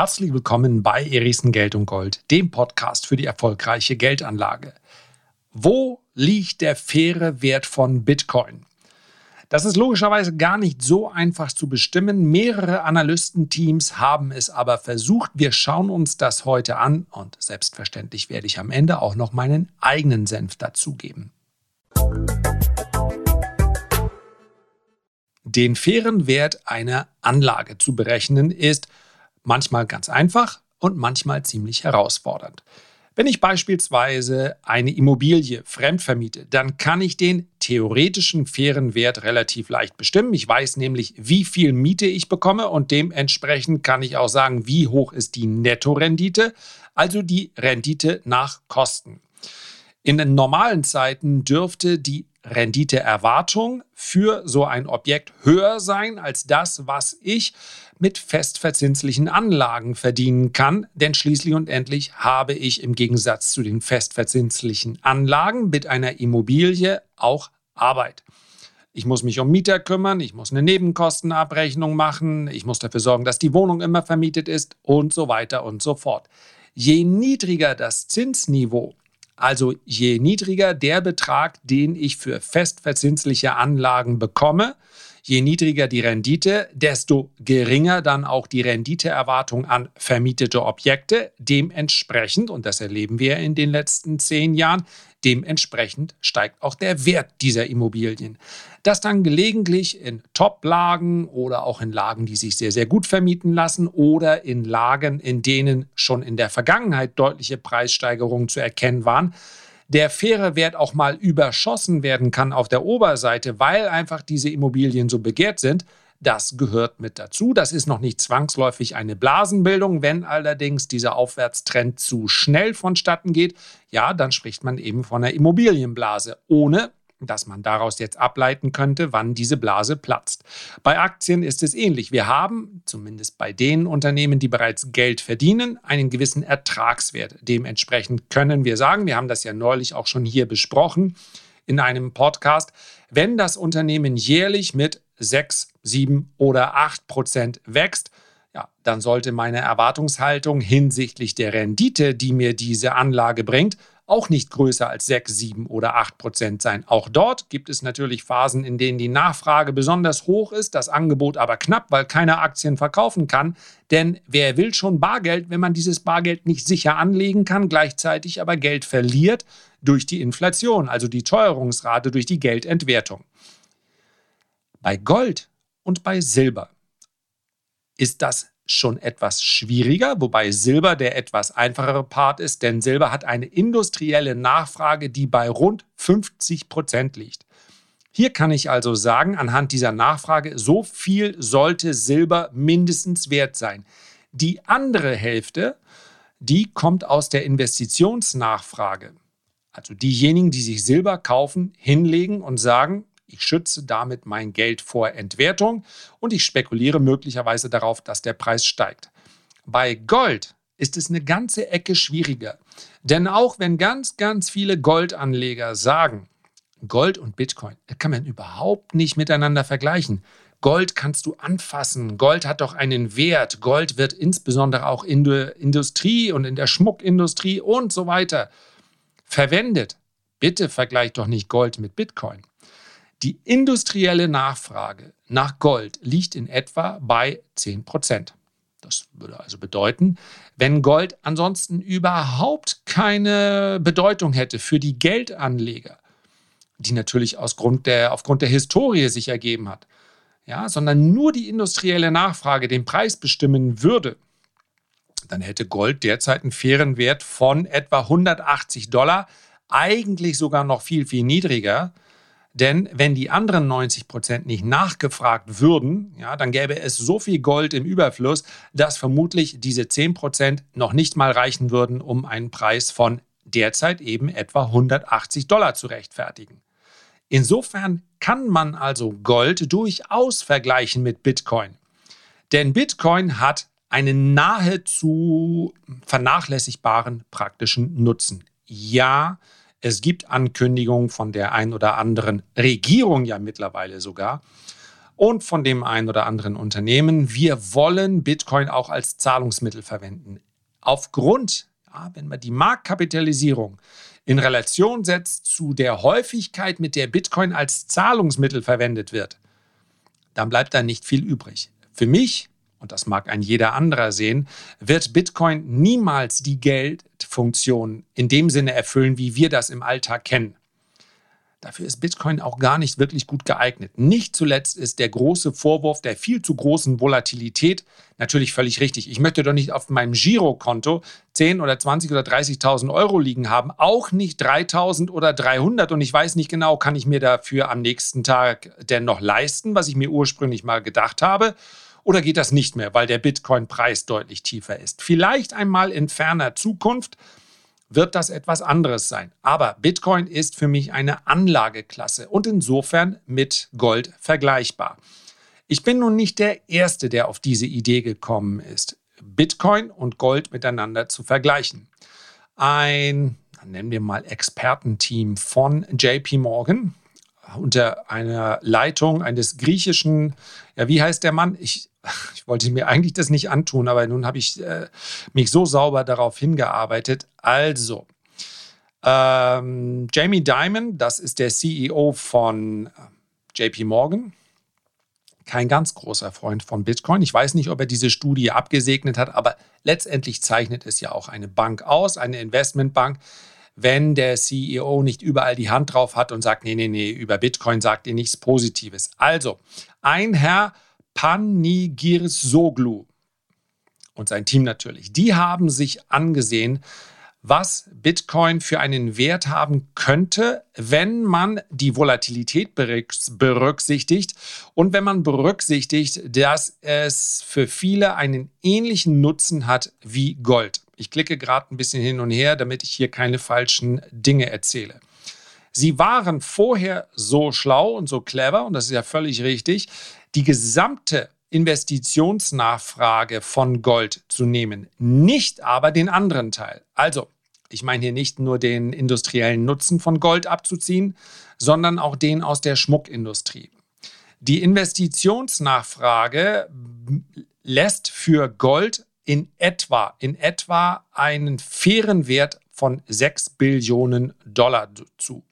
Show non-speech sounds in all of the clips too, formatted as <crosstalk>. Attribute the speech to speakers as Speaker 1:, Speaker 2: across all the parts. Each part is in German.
Speaker 1: Herzlich willkommen bei Erichsen Geld und Gold, dem Podcast für die erfolgreiche Geldanlage. Wo liegt der faire Wert von Bitcoin? Das ist logischerweise gar nicht so einfach zu bestimmen. Mehrere Analystenteams haben es aber versucht. Wir schauen uns das heute an und selbstverständlich werde ich am Ende auch noch meinen eigenen Senf dazugeben. Den fairen Wert einer Anlage zu berechnen ist Manchmal ganz einfach und manchmal ziemlich herausfordernd. Wenn ich beispielsweise eine Immobilie fremd vermiete, dann kann ich den theoretischen fairen Wert relativ leicht bestimmen. Ich weiß nämlich, wie viel Miete ich bekomme und dementsprechend kann ich auch sagen, wie hoch ist die Nettorendite, also die Rendite nach Kosten. In normalen Zeiten dürfte die Renditeerwartung für so ein Objekt höher sein als das, was ich mit festverzinslichen Anlagen verdienen kann, denn schließlich und endlich habe ich im Gegensatz zu den festverzinslichen Anlagen mit einer Immobilie auch Arbeit. Ich muss mich um Mieter kümmern, ich muss eine Nebenkostenabrechnung machen, ich muss dafür sorgen, dass die Wohnung immer vermietet ist und so weiter und so fort. Je niedriger das Zinsniveau, also je niedriger der Betrag, den ich für festverzinsliche Anlagen bekomme, je niedriger die Rendite, desto geringer dann auch die Renditeerwartung an vermietete Objekte. Dementsprechend, und das erleben wir in den letzten zehn Jahren, dementsprechend steigt auch der Wert dieser Immobilien. Das dann gelegentlich in Top-Lagen oder auch in Lagen, die sich sehr, sehr gut vermieten lassen oder in Lagen, in denen schon in der Vergangenheit deutliche Preissteigerungen zu erkennen waren, der faire Wert auch mal überschossen werden kann auf der Oberseite, weil einfach diese Immobilien so begehrt sind, das gehört mit dazu. Das ist noch nicht zwangsläufig eine Blasenbildung. Wenn allerdings dieser Aufwärtstrend zu schnell vonstatten geht, ja, dann spricht man eben von einer Immobilienblase, ohne dass man daraus jetzt ableiten könnte, wann diese Blase platzt. Bei Aktien ist es ähnlich. Wir haben, zumindest bei den Unternehmen, die bereits Geld verdienen, einen gewissen Ertragswert. Dementsprechend können wir sagen, wir haben das ja neulich auch schon hier besprochen in einem Podcast, wenn das Unternehmen jährlich mit 6, 7 oder 8 Prozent wächst, ja, dann sollte meine Erwartungshaltung hinsichtlich der Rendite, die mir diese Anlage bringt, auch nicht größer als 6, 7 oder 8 Prozent sein. Auch dort gibt es natürlich Phasen, in denen die Nachfrage besonders hoch ist, das Angebot aber knapp, weil keiner Aktien verkaufen kann. Denn wer will schon Bargeld, wenn man dieses Bargeld nicht sicher anlegen kann, gleichzeitig aber Geld verliert durch die Inflation, also die Teuerungsrate durch die Geldentwertung. Bei Gold und bei Silber ist das schon etwas schwieriger, wobei Silber der etwas einfachere Part ist, denn Silber hat eine industrielle Nachfrage, die bei rund 50 Prozent liegt. Hier kann ich also sagen, anhand dieser Nachfrage, so viel sollte Silber mindestens wert sein. Die andere Hälfte, die kommt aus der Investitionsnachfrage. Also diejenigen, die sich Silber kaufen, hinlegen und sagen, ich schütze damit mein Geld vor Entwertung und ich spekuliere möglicherweise darauf, dass der Preis steigt. Bei Gold ist es eine ganze Ecke schwieriger. Denn auch wenn ganz, ganz viele Goldanleger sagen, Gold und Bitcoin kann man überhaupt nicht miteinander vergleichen. Gold kannst du anfassen. Gold hat doch einen Wert. Gold wird insbesondere auch in der Industrie und in der Schmuckindustrie und so weiter verwendet. Bitte vergleich doch nicht Gold mit Bitcoin. Die industrielle Nachfrage nach Gold liegt in etwa bei 10 Prozent. Das würde also bedeuten, wenn Gold ansonsten überhaupt keine Bedeutung hätte für die Geldanleger, die natürlich Grund der, aufgrund der Historie sich ergeben hat, ja, sondern nur die industrielle Nachfrage den Preis bestimmen würde, dann hätte Gold derzeit einen fairen Wert von etwa 180 Dollar, eigentlich sogar noch viel, viel niedriger. Denn wenn die anderen 90 Prozent nicht nachgefragt würden, ja, dann gäbe es so viel Gold im Überfluss, dass vermutlich diese 10 Prozent noch nicht mal reichen würden, um einen Preis von derzeit eben etwa 180 Dollar zu rechtfertigen. Insofern kann man also Gold durchaus vergleichen mit Bitcoin. Denn Bitcoin hat einen nahezu vernachlässigbaren praktischen Nutzen. Ja, es gibt Ankündigungen von der ein oder anderen Regierung ja mittlerweile sogar. und von dem einen oder anderen Unternehmen. Wir wollen Bitcoin auch als Zahlungsmittel verwenden. Aufgrund, ja, wenn man die Marktkapitalisierung in Relation setzt zu der Häufigkeit, mit der Bitcoin als Zahlungsmittel verwendet wird, dann bleibt da nicht viel übrig. Für mich, und das mag ein jeder anderer sehen, wird Bitcoin niemals die Geldfunktion in dem Sinne erfüllen, wie wir das im Alltag kennen. Dafür ist Bitcoin auch gar nicht wirklich gut geeignet. Nicht zuletzt ist der große Vorwurf der viel zu großen Volatilität natürlich völlig richtig. Ich möchte doch nicht auf meinem Girokonto 10 oder 20 oder 30.000 Euro liegen haben, auch nicht 3.000 oder 300 und ich weiß nicht genau, kann ich mir dafür am nächsten Tag denn noch leisten, was ich mir ursprünglich mal gedacht habe. Oder geht das nicht mehr, weil der Bitcoin-Preis deutlich tiefer ist? Vielleicht einmal in ferner Zukunft, wird das etwas anderes sein. Aber Bitcoin ist für mich eine Anlageklasse und insofern mit Gold vergleichbar. Ich bin nun nicht der Erste, der auf diese Idee gekommen ist, Bitcoin und Gold miteinander zu vergleichen. Ein, nennen wir mal Expertenteam von JP Morgan unter einer Leitung eines griechischen, ja, wie heißt der Mann? Ich ich wollte mir eigentlich das nicht antun, aber nun habe ich äh, mich so sauber darauf hingearbeitet. Also, ähm, Jamie Dimon, das ist der CEO von äh, JP Morgan, kein ganz großer Freund von Bitcoin. Ich weiß nicht, ob er diese Studie abgesegnet hat, aber letztendlich zeichnet es ja auch eine Bank aus, eine Investmentbank, wenn der CEO nicht überall die Hand drauf hat und sagt, nee, nee, nee, über Bitcoin sagt ihr nichts Positives. Also, ein Herr Panigirsoglu und sein Team natürlich, die haben sich angesehen, was Bitcoin für einen Wert haben könnte, wenn man die Volatilität berücksichtigt und wenn man berücksichtigt, dass es für viele einen ähnlichen Nutzen hat wie Gold. Ich klicke gerade ein bisschen hin und her, damit ich hier keine falschen Dinge erzähle. Sie waren vorher so schlau und so clever, und das ist ja völlig richtig, die gesamte Investitionsnachfrage von Gold zu nehmen, nicht aber den anderen Teil. Also, ich meine hier nicht nur den industriellen Nutzen von Gold abzuziehen, sondern auch den aus der Schmuckindustrie. Die Investitionsnachfrage lässt für Gold in etwa, in etwa einen fairen Wert von 6 Billionen Dollar zu.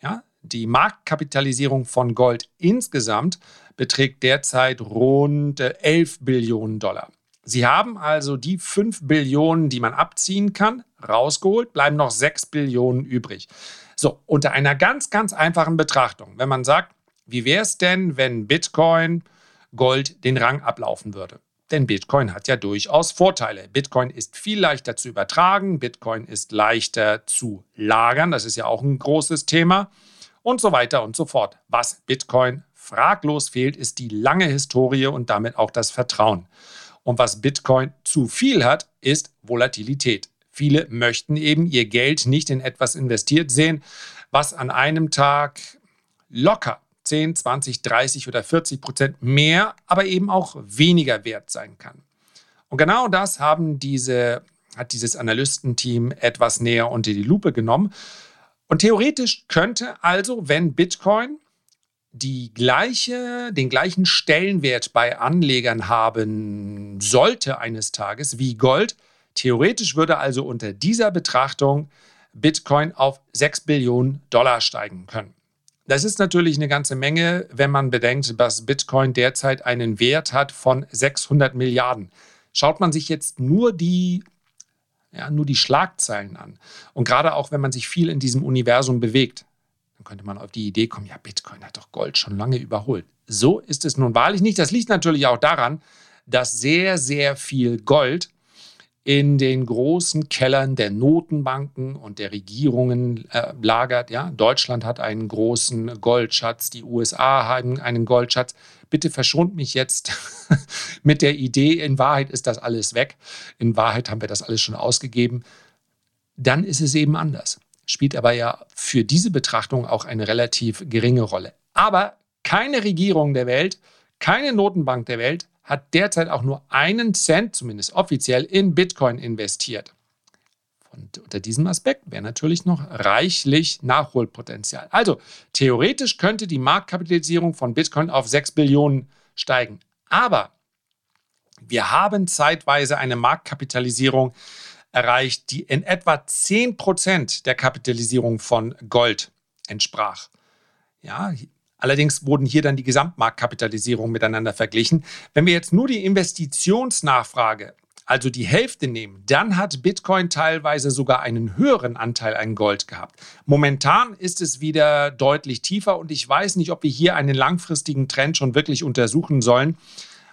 Speaker 1: Ja, die Marktkapitalisierung von Gold insgesamt beträgt derzeit rund 11 Billionen Dollar. Sie haben also die 5 Billionen, die man abziehen kann, rausgeholt, bleiben noch 6 Billionen übrig. So, unter einer ganz, ganz einfachen Betrachtung, wenn man sagt, wie wäre es denn, wenn Bitcoin Gold den Rang ablaufen würde? Denn Bitcoin hat ja durchaus Vorteile. Bitcoin ist viel leichter zu übertragen, Bitcoin ist leichter zu lagern, das ist ja auch ein großes Thema und so weiter und so fort. Was Bitcoin fraglos fehlt, ist die lange Historie und damit auch das Vertrauen. Und was Bitcoin zu viel hat, ist Volatilität. Viele möchten eben ihr Geld nicht in etwas investiert sehen, was an einem Tag locker 10, 20, 30 oder 40 Prozent mehr, aber eben auch weniger wert sein kann. Und genau das haben diese, hat dieses Analystenteam etwas näher unter die Lupe genommen. Und theoretisch könnte also, wenn Bitcoin die gleiche, den gleichen Stellenwert bei Anlegern haben sollte eines Tages wie Gold, theoretisch würde also unter dieser Betrachtung Bitcoin auf 6 Billionen Dollar steigen können. Das ist natürlich eine ganze Menge, wenn man bedenkt, dass Bitcoin derzeit einen Wert hat von 600 Milliarden. Schaut man sich jetzt nur die ja, nur die Schlagzeilen an. Und gerade auch, wenn man sich viel in diesem Universum bewegt, dann könnte man auf die Idee kommen, ja, Bitcoin hat doch Gold schon lange überholt. So ist es nun wahrlich nicht. Das liegt natürlich auch daran, dass sehr, sehr viel Gold in den großen Kellern der Notenbanken und der Regierungen äh, lagert. Ja? Deutschland hat einen großen Goldschatz, die USA haben einen Goldschatz. Bitte verschont mich jetzt <laughs> mit der Idee, in Wahrheit ist das alles weg. In Wahrheit haben wir das alles schon ausgegeben. Dann ist es eben anders. Spielt aber ja für diese Betrachtung auch eine relativ geringe Rolle. Aber keine Regierung der Welt, keine Notenbank der Welt hat derzeit auch nur einen Cent, zumindest offiziell, in Bitcoin investiert. Und unter diesem Aspekt wäre natürlich noch reichlich Nachholpotenzial. Also theoretisch könnte die Marktkapitalisierung von Bitcoin auf 6 Billionen steigen. Aber wir haben zeitweise eine Marktkapitalisierung erreicht, die in etwa 10 Prozent der Kapitalisierung von Gold entsprach. Ja, allerdings wurden hier dann die Gesamtmarktkapitalisierung miteinander verglichen. Wenn wir jetzt nur die Investitionsnachfrage, also die Hälfte nehmen, dann hat Bitcoin teilweise sogar einen höheren Anteil an Gold gehabt. Momentan ist es wieder deutlich tiefer und ich weiß nicht, ob wir hier einen langfristigen Trend schon wirklich untersuchen sollen,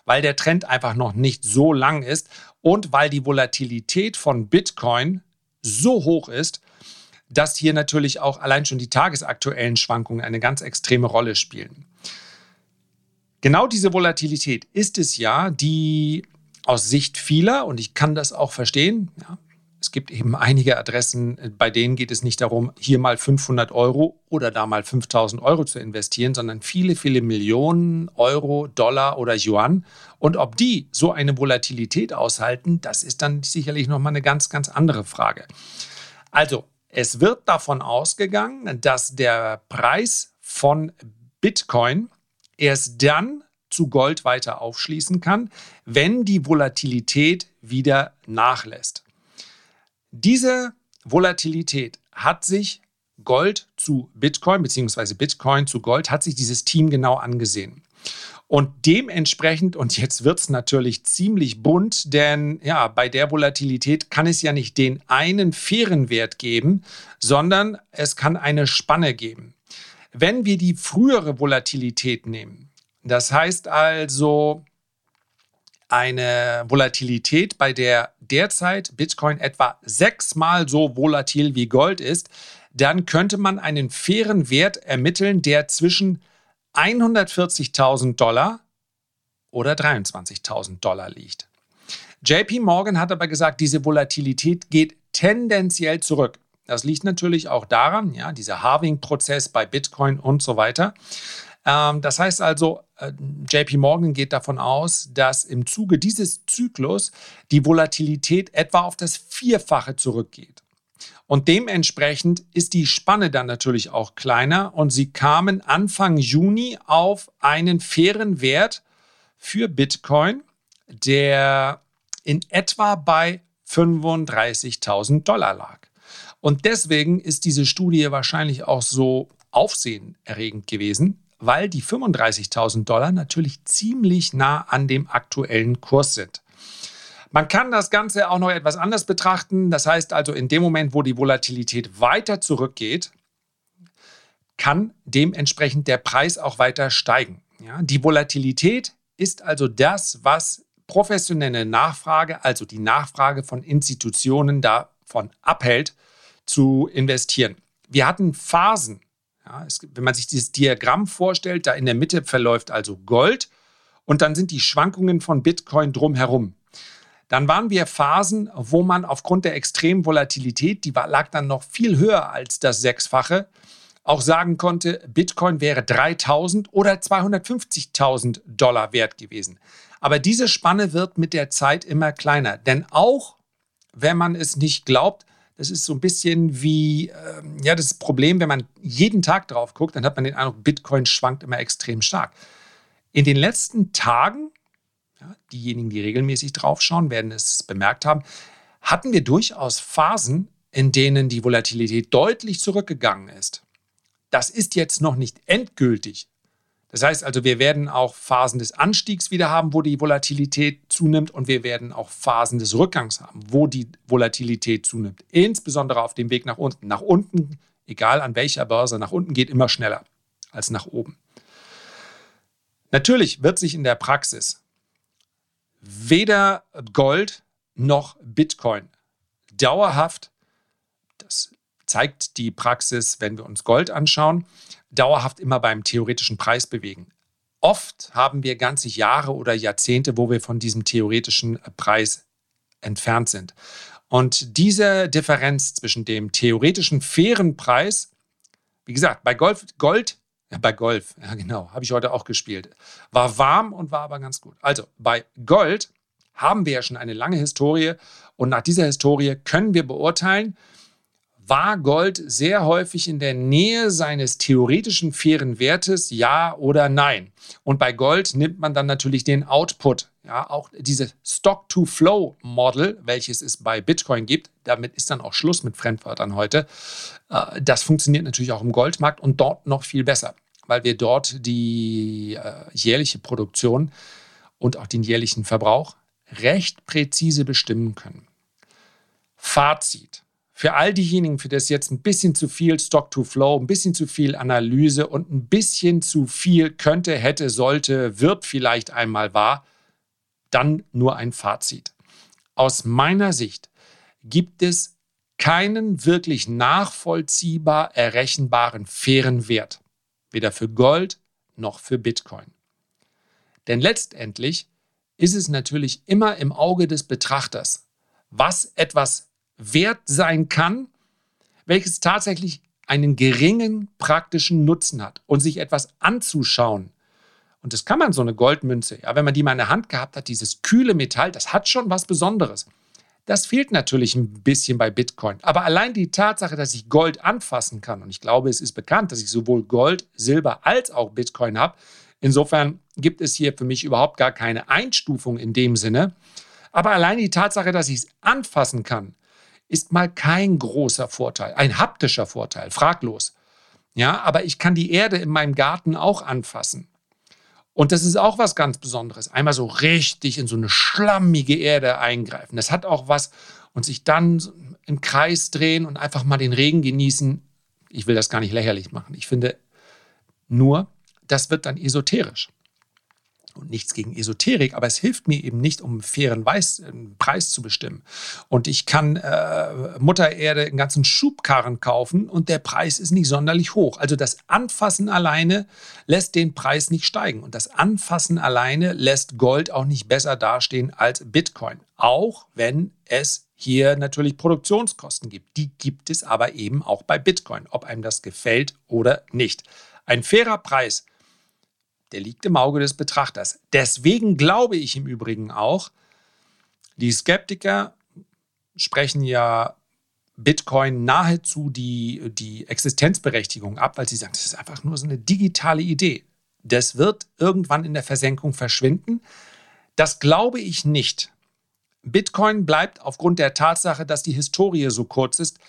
Speaker 1: weil der Trend einfach noch nicht so lang ist und weil die Volatilität von Bitcoin so hoch ist, dass hier natürlich auch allein schon die tagesaktuellen Schwankungen eine ganz extreme Rolle spielen. Genau diese Volatilität ist es ja, die aus Sicht vieler, und ich kann das auch verstehen, ja, es gibt eben einige Adressen, bei denen geht es nicht darum, hier mal 500 Euro oder da mal 5000 Euro zu investieren, sondern viele, viele Millionen Euro, Dollar oder Yuan. Und ob die so eine Volatilität aushalten, das ist dann sicherlich nochmal eine ganz, ganz andere Frage. Also, es wird davon ausgegangen, dass der Preis von Bitcoin erst dann zu Gold weiter aufschließen kann, wenn die Volatilität wieder nachlässt. Diese Volatilität hat sich Gold zu Bitcoin, beziehungsweise Bitcoin zu Gold, hat sich dieses Team genau angesehen. Und dementsprechend, und jetzt wird es natürlich ziemlich bunt, denn ja, bei der Volatilität kann es ja nicht den einen fairen Wert geben, sondern es kann eine Spanne geben. Wenn wir die frühere Volatilität nehmen, das heißt also eine Volatilität, bei der derzeit Bitcoin etwa sechsmal so volatil wie Gold ist, dann könnte man einen fairen Wert ermitteln, der zwischen 140.000 Dollar oder 23.000 Dollar liegt. JP Morgan hat aber gesagt, diese Volatilität geht tendenziell zurück. Das liegt natürlich auch daran, ja, dieser Halving-Prozess bei Bitcoin und so weiter. Ähm, das heißt also, äh, JP Morgan geht davon aus, dass im Zuge dieses Zyklus die Volatilität etwa auf das Vierfache zurückgeht. Und dementsprechend ist die Spanne dann natürlich auch kleiner und sie kamen Anfang Juni auf einen fairen Wert für Bitcoin, der in etwa bei 35.000 Dollar lag. Und deswegen ist diese Studie wahrscheinlich auch so aufsehenerregend gewesen, weil die 35.000 Dollar natürlich ziemlich nah an dem aktuellen Kurs sind. Man kann das Ganze auch noch etwas anders betrachten. Das heißt also, in dem Moment, wo die Volatilität weiter zurückgeht, kann dementsprechend der Preis auch weiter steigen. Ja, die Volatilität ist also das, was professionelle Nachfrage, also die Nachfrage von Institutionen davon abhält, zu investieren. Wir hatten Phasen ja, es, wenn man sich dieses Diagramm vorstellt, da in der Mitte verläuft also Gold und dann sind die Schwankungen von Bitcoin drumherum. Dann waren wir Phasen, wo man aufgrund der extremen Volatilität, die lag dann noch viel höher als das Sechsfache, auch sagen konnte, Bitcoin wäre 3000 oder 250.000 Dollar wert gewesen. Aber diese Spanne wird mit der Zeit immer kleiner. Denn auch wenn man es nicht glaubt, das ist so ein bisschen wie, äh, ja, das Problem, wenn man jeden Tag drauf guckt, dann hat man den Eindruck, Bitcoin schwankt immer extrem stark. In den letzten Tagen, ja, diejenigen, die regelmäßig draufschauen, werden es bemerkt haben, hatten wir durchaus Phasen, in denen die Volatilität deutlich zurückgegangen ist. Das ist jetzt noch nicht endgültig, das heißt also, wir werden auch Phasen des Anstiegs wieder haben, wo die Volatilität zunimmt und wir werden auch Phasen des Rückgangs haben, wo die Volatilität zunimmt. Insbesondere auf dem Weg nach unten. Nach unten, egal an welcher Börse, nach unten geht immer schneller als nach oben. Natürlich wird sich in der Praxis weder Gold noch Bitcoin dauerhaft, das zeigt die Praxis, wenn wir uns Gold anschauen, dauerhaft immer beim theoretischen Preis bewegen. Oft haben wir ganze Jahre oder Jahrzehnte, wo wir von diesem theoretischen Preis entfernt sind. Und diese Differenz zwischen dem theoretischen fairen Preis, wie gesagt, bei Gold, ja, bei Golf, ja genau, habe ich heute auch gespielt, war warm und war aber ganz gut. Also bei Gold haben wir ja schon eine lange Historie und nach dieser Historie können wir beurteilen, war Gold sehr häufig in der Nähe seines theoretischen fairen Wertes, ja oder nein. Und bei Gold nimmt man dann natürlich den Output. Ja, auch diese Stock-to-Flow-Model, welches es bei Bitcoin gibt, damit ist dann auch Schluss mit Fremdwörtern heute. Äh, das funktioniert natürlich auch im Goldmarkt und dort noch viel besser, weil wir dort die äh, jährliche Produktion und auch den jährlichen Verbrauch recht präzise bestimmen können. Fazit. Für all diejenigen, für das jetzt ein bisschen zu viel Stock-to-Flow, ein bisschen zu viel Analyse und ein bisschen zu viel könnte, hätte, sollte, wird vielleicht einmal war, dann nur ein Fazit. Aus meiner Sicht gibt es keinen wirklich nachvollziehbar errechenbaren fairen Wert, weder für Gold noch für Bitcoin. Denn letztendlich ist es natürlich immer im Auge des Betrachters, was etwas wert sein kann, welches tatsächlich einen geringen praktischen Nutzen hat und sich etwas anzuschauen. Und das kann man so eine Goldmünze, ja, wenn man die mal in der Hand gehabt hat, dieses kühle Metall, das hat schon was Besonderes. Das fehlt natürlich ein bisschen bei Bitcoin. Aber allein die Tatsache, dass ich Gold anfassen kann, und ich glaube, es ist bekannt, dass ich sowohl Gold, Silber als auch Bitcoin habe. Insofern gibt es hier für mich überhaupt gar keine Einstufung in dem Sinne. Aber allein die Tatsache, dass ich es anfassen kann, ist mal kein großer Vorteil, ein haptischer Vorteil, fraglos. Ja, aber ich kann die Erde in meinem Garten auch anfassen. Und das ist auch was ganz Besonderes. Einmal so richtig in so eine schlammige Erde eingreifen. Das hat auch was und sich dann im Kreis drehen und einfach mal den Regen genießen. Ich will das gar nicht lächerlich machen. Ich finde nur, das wird dann esoterisch und nichts gegen Esoterik, aber es hilft mir eben nicht, um einen fairen Weiß, einen äh, Preis zu bestimmen. Und ich kann äh, Mutter Erde einen ganzen Schubkarren kaufen und der Preis ist nicht sonderlich hoch. Also das Anfassen alleine lässt den Preis nicht steigen und das Anfassen alleine lässt Gold auch nicht besser dastehen als Bitcoin. Auch wenn es hier natürlich Produktionskosten gibt. Die gibt es aber eben auch bei Bitcoin, ob einem das gefällt oder nicht. Ein fairer Preis der liegt im Auge des Betrachters. Deswegen glaube ich im Übrigen auch, die Skeptiker sprechen ja Bitcoin nahezu die, die Existenzberechtigung ab, weil sie sagen, das ist einfach nur so eine digitale Idee. Das wird irgendwann in der Versenkung verschwinden. Das glaube ich nicht. Bitcoin bleibt aufgrund der Tatsache, dass die Historie so kurz ist,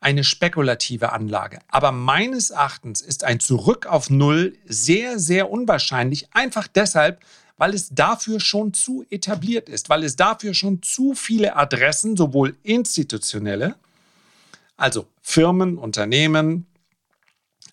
Speaker 1: eine spekulative Anlage. Aber meines Erachtens ist ein Zurück auf Null sehr, sehr unwahrscheinlich, einfach deshalb, weil es dafür schon zu etabliert ist, weil es dafür schon zu viele Adressen, sowohl institutionelle, also Firmen, Unternehmen,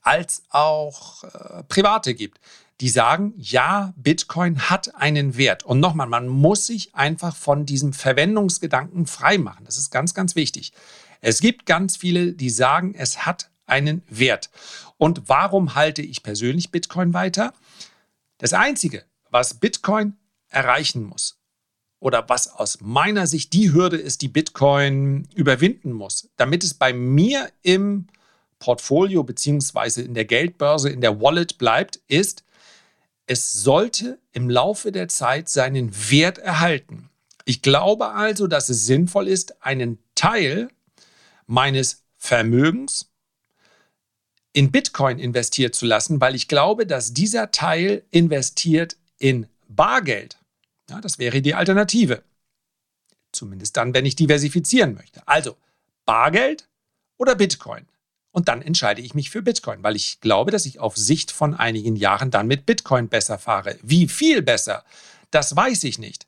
Speaker 1: als auch äh, private gibt, die sagen, ja, Bitcoin hat einen Wert. Und nochmal, man muss sich einfach von diesem Verwendungsgedanken freimachen. Das ist ganz, ganz wichtig. Es gibt ganz viele, die sagen, es hat einen Wert. Und warum halte ich persönlich Bitcoin weiter? Das Einzige, was Bitcoin erreichen muss oder was aus meiner Sicht die Hürde ist, die Bitcoin überwinden muss, damit es bei mir im Portfolio beziehungsweise in der Geldbörse, in der Wallet bleibt, ist, es sollte im Laufe der Zeit seinen Wert erhalten. Ich glaube also, dass es sinnvoll ist, einen Teil meines Vermögens in Bitcoin investiert zu lassen, weil ich glaube, dass dieser Teil investiert in Bargeld. Ja, das wäre die Alternative. Zumindest dann, wenn ich diversifizieren möchte. Also Bargeld oder Bitcoin. Und dann entscheide ich mich für Bitcoin, weil ich glaube, dass ich auf Sicht von einigen Jahren dann mit Bitcoin besser fahre. Wie viel besser? Das weiß ich nicht.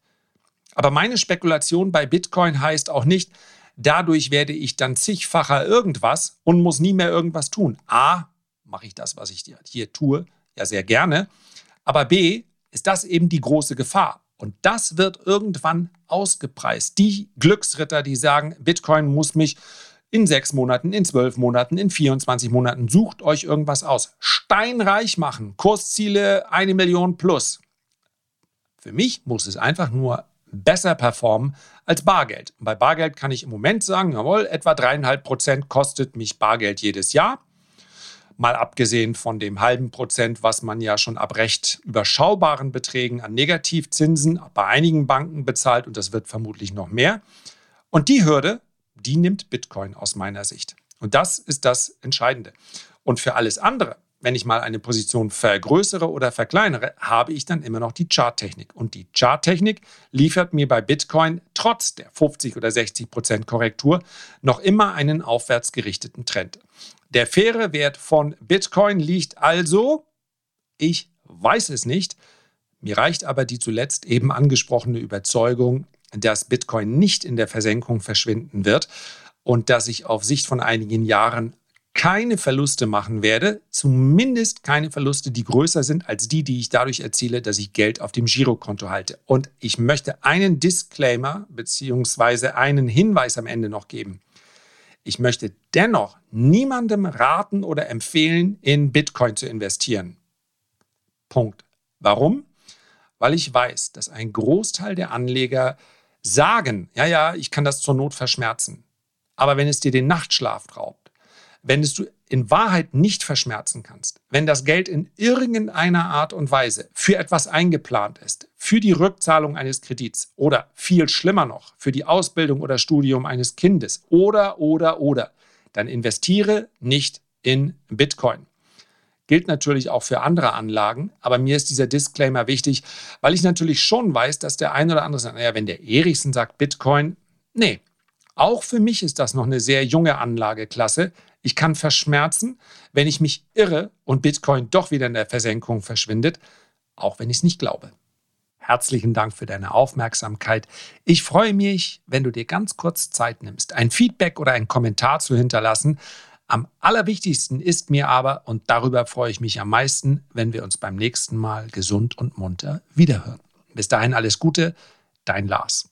Speaker 1: Aber meine Spekulation bei Bitcoin heißt auch nicht, Dadurch werde ich dann zigfacher irgendwas und muss nie mehr irgendwas tun. A, mache ich das, was ich hier tue, ja sehr gerne. Aber B, ist das eben die große Gefahr. Und das wird irgendwann ausgepreist. Die Glücksritter, die sagen, Bitcoin muss mich in sechs Monaten, in zwölf Monaten, in 24 Monaten, sucht euch irgendwas aus. Steinreich machen, Kursziele eine Million plus. Für mich muss es einfach nur besser performen als Bargeld. Und bei Bargeld kann ich im Moment sagen, jawohl, etwa dreieinhalb Prozent kostet mich Bargeld jedes Jahr. Mal abgesehen von dem halben Prozent, was man ja schon ab recht überschaubaren Beträgen an Negativzinsen bei einigen Banken bezahlt und das wird vermutlich noch mehr. Und die Hürde, die nimmt Bitcoin aus meiner Sicht. Und das ist das Entscheidende. Und für alles andere, wenn ich mal eine Position vergrößere oder verkleinere, habe ich dann immer noch die Charttechnik. Und die Charttechnik liefert mir bei Bitcoin trotz der 50 oder 60 Prozent Korrektur noch immer einen aufwärts gerichteten Trend. Der faire Wert von Bitcoin liegt also, ich weiß es nicht, mir reicht aber die zuletzt eben angesprochene Überzeugung, dass Bitcoin nicht in der Versenkung verschwinden wird und dass ich auf Sicht von einigen Jahren keine Verluste machen werde, zumindest keine Verluste, die größer sind als die, die ich dadurch erziele, dass ich Geld auf dem Girokonto halte. Und ich möchte einen Disclaimer bzw. einen Hinweis am Ende noch geben. Ich möchte dennoch niemandem raten oder empfehlen, in Bitcoin zu investieren. Punkt. Warum? Weil ich weiß, dass ein Großteil der Anleger sagen, ja, ja, ich kann das zur Not verschmerzen. Aber wenn es dir den Nachtschlaf raubt, wenn es du in Wahrheit nicht verschmerzen kannst, wenn das Geld in irgendeiner Art und Weise für etwas eingeplant ist, für die Rückzahlung eines Kredits oder viel schlimmer noch, für die Ausbildung oder Studium eines Kindes oder, oder, oder, dann investiere nicht in Bitcoin. Gilt natürlich auch für andere Anlagen, aber mir ist dieser Disclaimer wichtig, weil ich natürlich schon weiß, dass der ein oder andere sagt, naja, wenn der Erichsen sagt Bitcoin, nee, auch für mich ist das noch eine sehr junge Anlageklasse. Ich kann verschmerzen, wenn ich mich irre und Bitcoin doch wieder in der Versenkung verschwindet, auch wenn ich es nicht glaube. Herzlichen Dank für deine Aufmerksamkeit. Ich freue mich, wenn du dir ganz kurz Zeit nimmst, ein Feedback oder einen Kommentar zu hinterlassen. Am allerwichtigsten ist mir aber, und darüber freue ich mich am meisten, wenn wir uns beim nächsten Mal gesund und munter wiederhören. Bis dahin alles Gute, dein Lars.